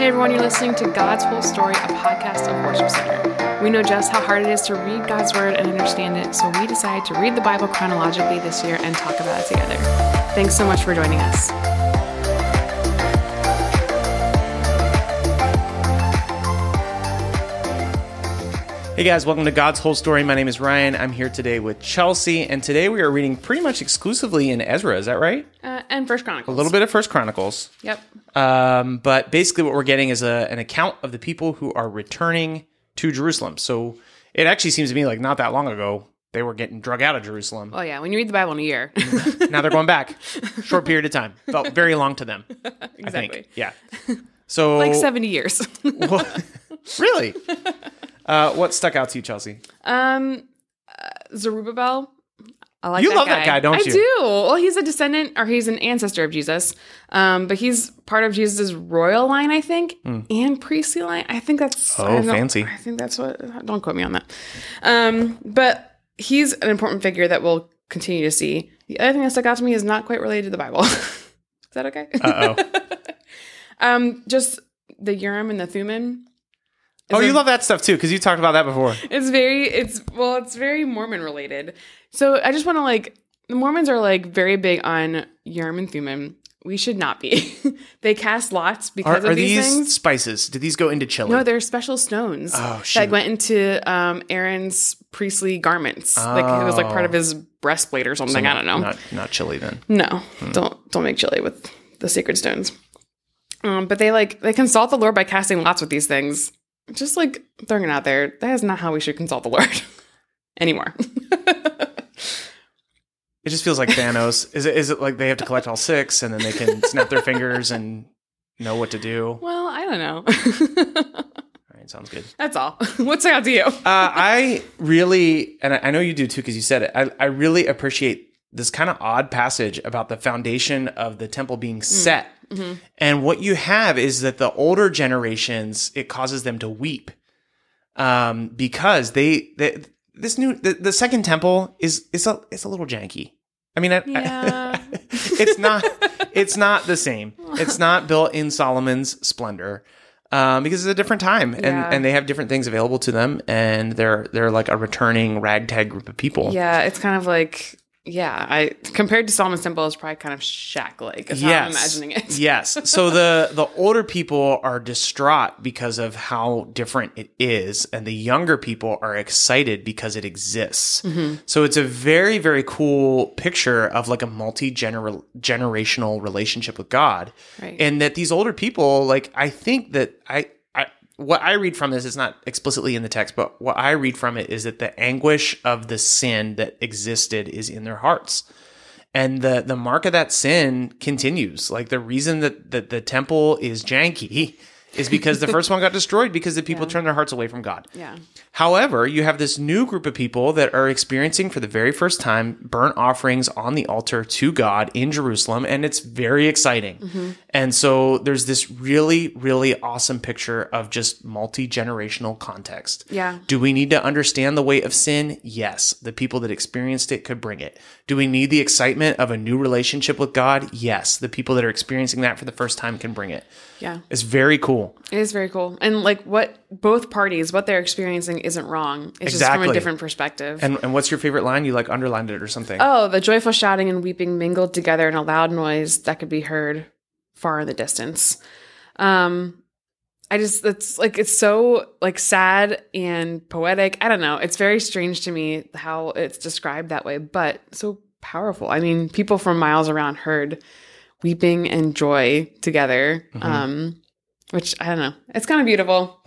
Hey everyone, you're listening to God's Whole Story, a podcast of Worship Center. We know just how hard it is to read God's Word and understand it, so we decided to read the Bible chronologically this year and talk about it together. Thanks so much for joining us. Hey guys, welcome to God's Whole Story. My name is Ryan. I'm here today with Chelsea, and today we are reading pretty much exclusively in Ezra. Is that right? Uh, and First Chronicles. A little bit of First Chronicles. Yep. Um, but basically, what we're getting is a, an account of the people who are returning to Jerusalem. So it actually seems to me like not that long ago they were getting drug out of Jerusalem. Oh yeah, when you read the Bible in a year. now they're going back. Short period of time. Felt very long to them. I Exactly. think. Yeah. So like 70 years. really. Uh, what stuck out to you, Chelsea? um uh, Zerubbabel. I like You that love guy. that guy, don't I you? I do. Well, he's a descendant or he's an ancestor of Jesus. Um, but he's part of Jesus' royal line, I think, and priestly line. I think that's. Oh, I fancy. I think that's what don't quote me on that. Um, but he's an important figure that we'll continue to see. The other thing that stuck out to me is not quite related to the Bible. is that okay? Uh oh. um, just the Urim and the Thummim. Oh, you love that stuff too, because you talked about that before. It's very it's well, it's very Mormon related. So I just want to like the Mormons are like very big on Urim and Thummim. We should not be. they cast lots because are of these, these things. spices? Did these go into chili? No, they're special stones Oh, shoot. that went into um, Aaron's priestly garments. Like it was like part of his breastplate or something. I don't know. Not, not chili then. No, don't don't make chili with the sacred stones. Um, but they like they consult the Lord by casting lots with these things. Just like throwing it out there, that is not how we should consult the Lord anymore. It just feels like Thanos. is it? Is it like they have to collect all six and then they can snap their fingers and know what to do? well, I don't know. All right, sounds good. That's all. What's out to you? Uh, I really, and I know you do too, because you said it. I, I really appreciate this kind of odd passage about the foundation of the temple being set. And what you have is that the older generations, it causes them to weep um, because they, they this new the, the second temple is is a it's a little janky. I mean, I, Yeah. it's not it's not the same. It's not built in Solomon's splendor. Um, because it's a different time and, Yeah. and they have different things available to them and they're they're like a returning ragtag group of people. yeah, it's kind of like yeah. I compared to Solomon's Temple, it's probably kind of shack like. Is how I'm imagining it. yes. So the the older people are distraught because of how different it is, and the younger people are excited because it exists. Mm-hmm. So it's a very very cool picture of like a multi generational relationship with God, Right. and that these older people like I think that I. What I read from this is not explicitly in the text, but what I read from it is that the anguish of the sin that existed is in their hearts. And the the mark of that sin continues. Like the reason that, that the temple is janky is because the first one got destroyed because the people turned their hearts away from god Yeah. however you have this new group of people that are experiencing for the very first time burnt offerings on the altar to god in jerusalem and it's very exciting mm-hmm. and so there's this really really awesome picture of just multi-generational context Yeah. do we need to understand the weight of sin? Yes. The people that experienced it could bring it. Do we need the excitement of a new relationship with God? Yes. The people that are experiencing that for the first time can bring it. Yeah. It's very cool. It is very cool. And like what both parties, what they're experiencing isn't wrong. It's just from a different perspective. And and what's your favorite line? You like underlined it or something? oh, the joyful shouting and weeping mingled together in a loud noise that could be heard far in the distance. Um I just it's like it's so like sad and poetic. I don't know. It's very strange to me how it's described that way, but so powerful. I mean, people from miles around heard weeping and joy together. Um which I don't know. It's kind of beautiful.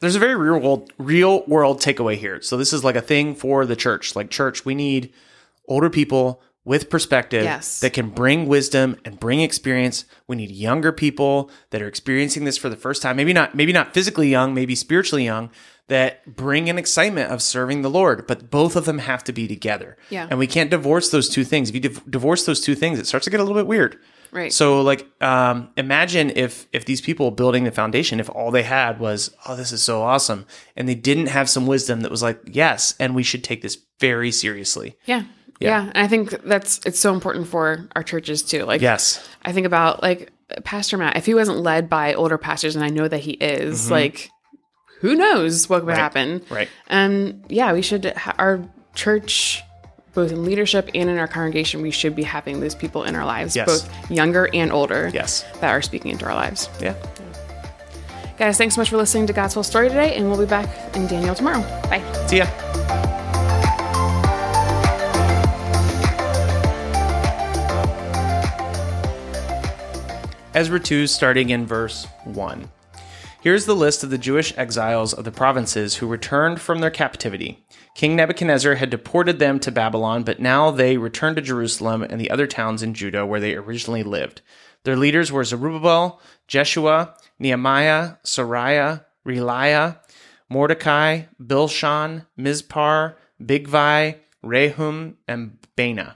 There's a very real world real world takeaway here. So this is like a thing for the church. Like church, we need older people with perspective Yes. that can bring wisdom and bring experience. We need younger people that are experiencing this for the first time. Maybe not maybe not physically young, maybe spiritually young that bring an excitement of serving the Lord, but both of them have to be together. Yeah. And we can't divorce those two things. If you div- divorce those two things, it starts to get a little bit weird. Right. So like um, imagine if if these people building the foundation, if all they had was, oh, this is so awesome, and they didn't have some wisdom that was like, yes, and we should take this very seriously. Yeah. Yeah. And I think that's it's so important for our churches too. Like Yes. I think about like Pastor Matt, if he wasn't led by older pastors, and I know that he is, Mhm. like, who knows what would Right. happen? Right. And yeah, we should, ha- our church, both in leadership and in our congregation, we should be having those people in our lives, Yes. both younger and older, Yes. that are speaking into our lives. Yeah. Guys, thanks so much for listening to God's Whole Story today, and we'll be back in Daniel tomorrow. Bye. See ya. Ezra 2, starting in verse 1. Here's the list of the Jewish exiles of the provinces who returned from their captivity. King Nebuchadnezzar had deported them to Babylon, but now they returned to Jerusalem and the other towns in Judah where they originally lived. Their leaders were Zerubbabel, Jeshua, Nehemiah, Seraiah, Reelaiah, Mordecai, Bilshan, Mispar, Bigvai, Rehum, and Baanah.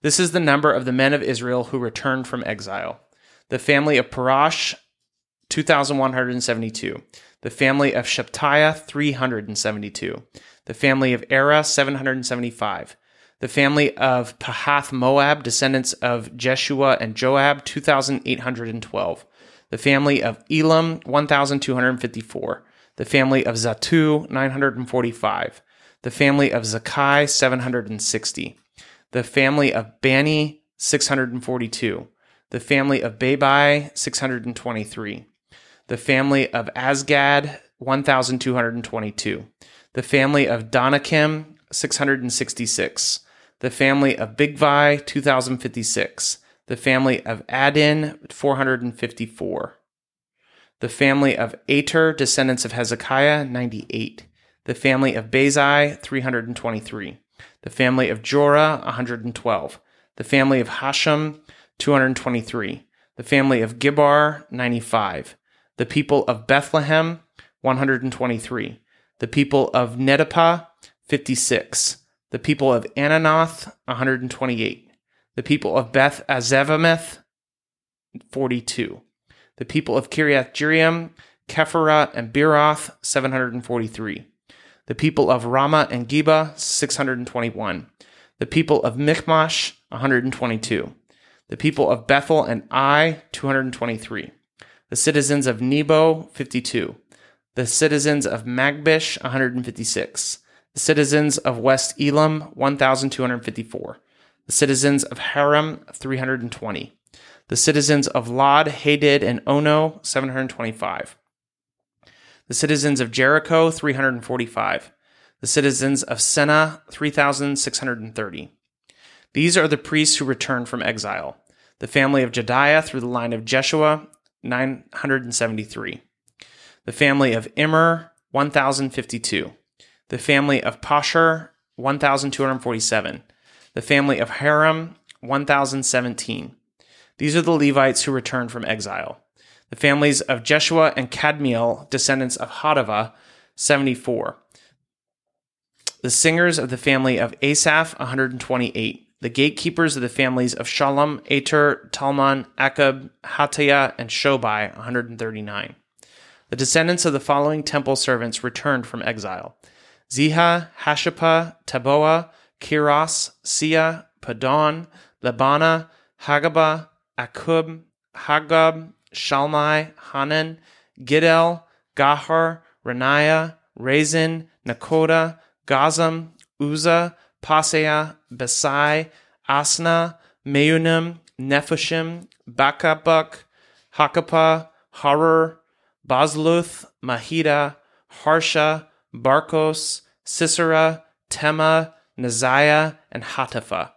This is the number of the men of Israel who returned from exile. The family of Parosh, 2,172. The family of Shephatiah, 372. The family of Arah, 775. The family of Pahath Moab, descendants of Jeshua and Joab, 2,812. The family of Elam, 1,254. The family of Zattu, 945. The family of Zaccai, 760. The family of Bani, 642. The family of Bebai, 623. The family of Azgad, 1,222. The family of Donakim, 666. The family of Bigvai, 2,056. The family of Adin, 454. The family of Ater, descendants of Hezekiah, 98. The family of Bezai, 323. The family of Jorah, 112. The family of Hashum, 223. The family of Gibbar, 95. The people of Bethlehem, 123. The people of Netophah, 56. The people of Anathoth, 128. The people of Beth Azmaveth, 42. The people of Kiriath Jearim, Kephirah, and Beeroth, 743. The people of Ramah and Geba, 621. The people of Michmash, 122. The people of Bethel and Ai, 223. The citizens of Nebo, 52. The citizens of Magbish, 156. The citizens of West Elam, 1,254. The citizens of Harim, 320. The citizens of Lod, Hadid, and Ono, 725. The citizens of Jericho, 345. The citizens of Senaah, 3,630. These are the priests who returned from exile. The family of Jediah through the line of Jeshua, 973. The family of Immer, 1052. The family of Pashur, 1247. The family of Harim, 1017. These are the Levites who returned from exile. The families of Jeshua and Kadmiel, descendants of Hodaviah, 74. The singers of the family of Asaph, 128. The gatekeepers of the families of Shallum, Ater, Talmon, Akkub, Hatita, and Shobai, 139. The descendants of the following temple servants returned from exile Ziha, Hasupha, Tabbaoth, Keros, Siaha, Padon, Lebanah, Hagabah, Akkub, Hagab, Shalmai, Hanan, Giddel, Gahar, Raniah, Rezin, Nekoda, Gazzam, Uzzah, Paseah, Besai, Asnah, Meunim, Nephusim, Bakbuk, Hakupha, Harhur, Bazluth, Mehida, Harsha, Barkos, Sisera, Temah, Neziah, and Hatipha.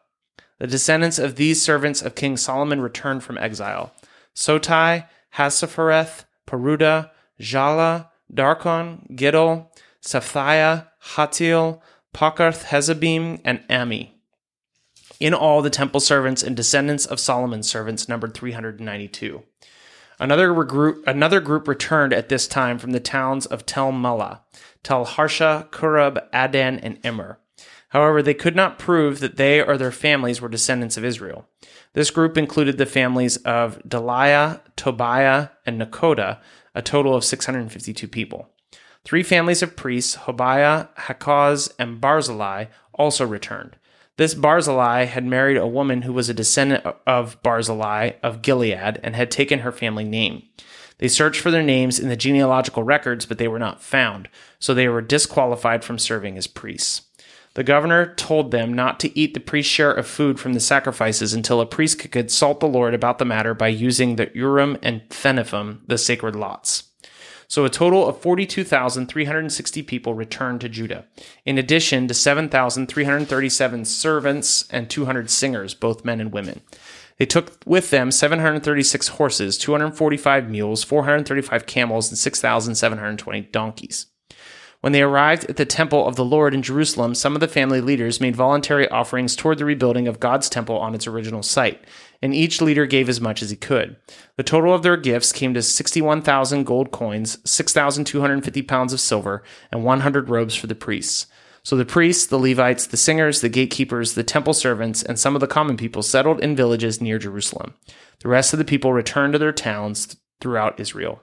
The descendants of these servants of King Solomon returned from exile. Sotai, Hassophereth, Peruda, Jaalah, Darkon, Giddel, Saphiah, Hattil, Pokereth Hazzebaim, and Ami. In all, the temple servants and descendants of Solomon's servants numbered 392. Another, regroup, another group returned at this time from the towns of Tel Melah, Tel Harsha, Kerub, Addan, and Immer. However, they could not prove that they or their families were descendants of Israel. This group included the families of Delaiah, Tobiah, and Nekoda, a total of 652 people. Three families of priests, Hobaiah, Hakkoz, and Barzillai, also returned. This Barzillai had married a woman who was a descendant of Barzillai of Gilead and had taken her family name. They searched for their names in the genealogical records, but they were not found, so they were disqualified from serving as priests. The governor told them not to eat the priest's share of food from the sacrifices until a priest could consult the Lord about the matter by using the Urim and Thummim, the sacred lots. So a total of 42,360 people returned to Judah, in addition to 7,337 servants and 200 singers, both men and women. They took with them 736 horses, 245 mules, 435 camels, and 6,720 donkeys. When they arrived at the temple of the Lord in Jerusalem, some of the family leaders made voluntary offerings toward the rebuilding of God's temple on its original site, and each leader gave as much as he could. The total of their gifts came to 61,000 gold coins, 6,250 pounds of silver, and 100 robes for the priests. So the priests, the Levites, the singers, the gatekeepers, the temple servants, and some of the common people settled in villages near Jerusalem. The rest of the people returned to their towns throughout Israel.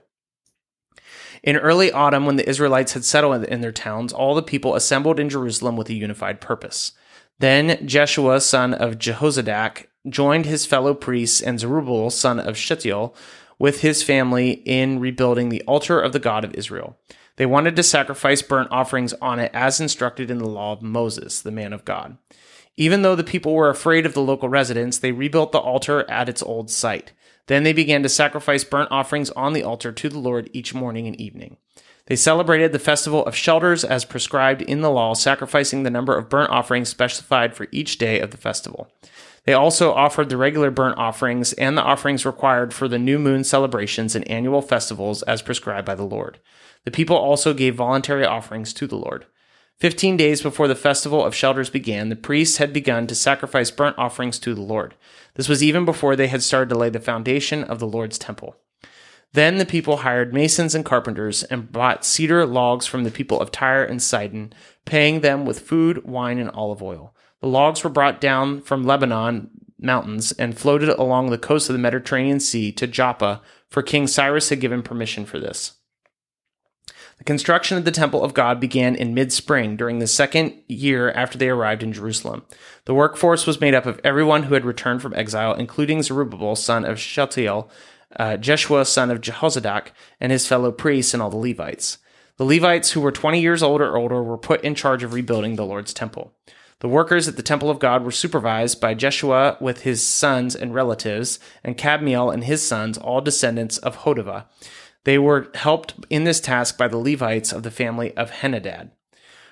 In early autumn, when the Israelites had settled in their towns, all the people assembled in Jerusalem with a unified purpose. Then Jeshua, son of Jehozadak, joined his fellow priests and Zerubbabel, son of Shealtiel, with his family in rebuilding the altar of the God of Israel. They wanted to sacrifice burnt offerings on it as instructed in the law of Moses, the man of God. Even though the people were afraid of the local residents, they rebuilt the altar at its old site. Then they began to sacrifice burnt offerings on the altar to the Lord each morning and evening. They celebrated the festival of shelters as prescribed in the law, sacrificing the number of burnt offerings specified for each day of the festival. They also offered the regular burnt offerings and the offerings required for the new moon celebrations and annual festivals as prescribed by the Lord. The people also gave voluntary offerings to the Lord. Fifteen days before the festival of shelters began, the priests had begun to sacrifice burnt offerings to the Lord. This was even before they had started to lay the foundation of the Lord's temple. Then the people hired masons and carpenters and bought cedar logs from the people of Tyre and Sidon, paying them with food, wine, and olive oil. The logs were brought down from Lebanon mountains and floated along the coast of the Mediterranean Sea to Joppa, for King Cyrus had given permission for this. The construction of the temple of God began in mid spring during the second year after they arrived in Jerusalem. The workforce was made up of everyone who had returned from exile, including Zerubbabel, son of Shealtiel, uh, Jeshua, son of Jehozadak, and his fellow priests and all the Levites. The Levites, who were 20 years old or older, were put in charge of rebuilding the Lord's temple. The workers at the temple of God were supervised by Jeshua with his sons and relatives, and Kadmiel and his sons, all descendants of Hodaviah. They were helped in this task by the Levites of the family of Henadad.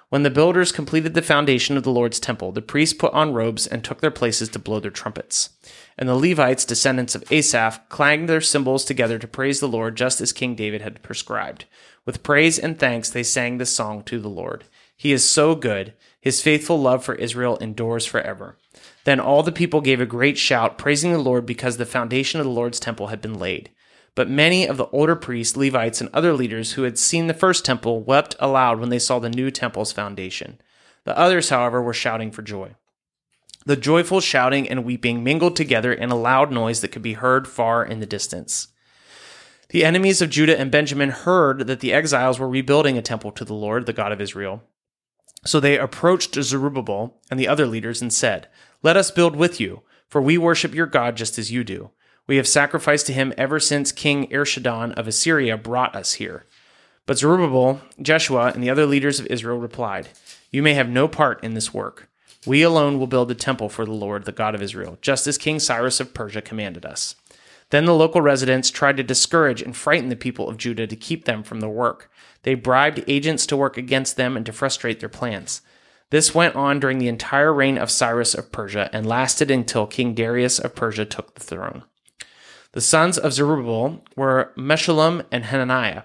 When the builders completed the foundation of the Lord's temple, the priests put on robes and took their places to blow their trumpets. And the Levites, descendants of Asaph, clanged their cymbals together to praise the Lord just as King David had prescribed. With praise and thanks they sang this song to the Lord. He is so good. His faithful love for Israel endures forever. Then all the people gave a great shout, praising the Lord because the foundation of the Lord's temple had been laid. But many of the older priests, Levites, and other leaders who had seen the first temple wept aloud when they saw the new temple's foundation. The others, however, were shouting for joy. The joyful shouting and weeping mingled together in a loud noise that could be heard far in the distance. The enemies of Judah and Benjamin heard that the exiles were rebuilding a temple to the Lord, the God of Israel. So they approached Zerubbabel and the other leaders and said, Let us build with you, for we worship your God just as you do. We have sacrificed to him ever since King Esarhaddon of Assyria brought us here. But Zerubbabel, Jeshua, and the other leaders of Israel replied, You may have no part in this work. We alone will build the temple for the Lord, the God of Israel, just as King Cyrus of Persia commanded us. Then the local residents tried to discourage and frighten the people of Judah to keep them from the work. They bribed agents to work against them and to frustrate their plans. This went on during the entire reign of Cyrus of Persia and lasted until King Darius of Persia took the throne. The sons of Zerubbabel were Meshullam and Hananiah.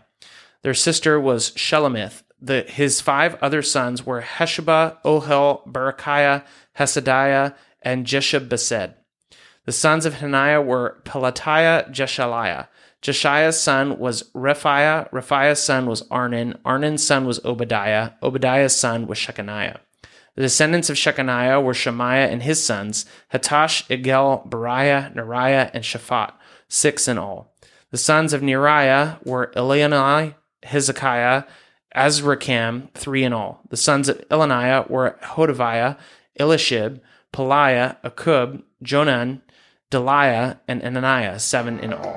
Their sister was Shelomith. The, his five other sons were Hashubah, Ohel, Berechiah, Hasadiah, and Jushab-hesed. The sons of Hananiah were Pelatiah, Jeshaiah. Jeshaiah's son was Rephaiah. Rephaiah's son was Arnan. Arnan's son was Obadiah. Obadiah's son was Shechaniah. The descendants of Shechaniah were Shemaiah and his sons, Hattush, Igal, Bariah, Neriah, and Shaphat six in all. The sons of Neriah were Elioenai, Hezekiah, Azrikam, three in all. The sons of Elaniah were Hodaviah, Eliashib, Pelaiah, Akkub, Johanan, Delaiah, and Ananiah, seven in all.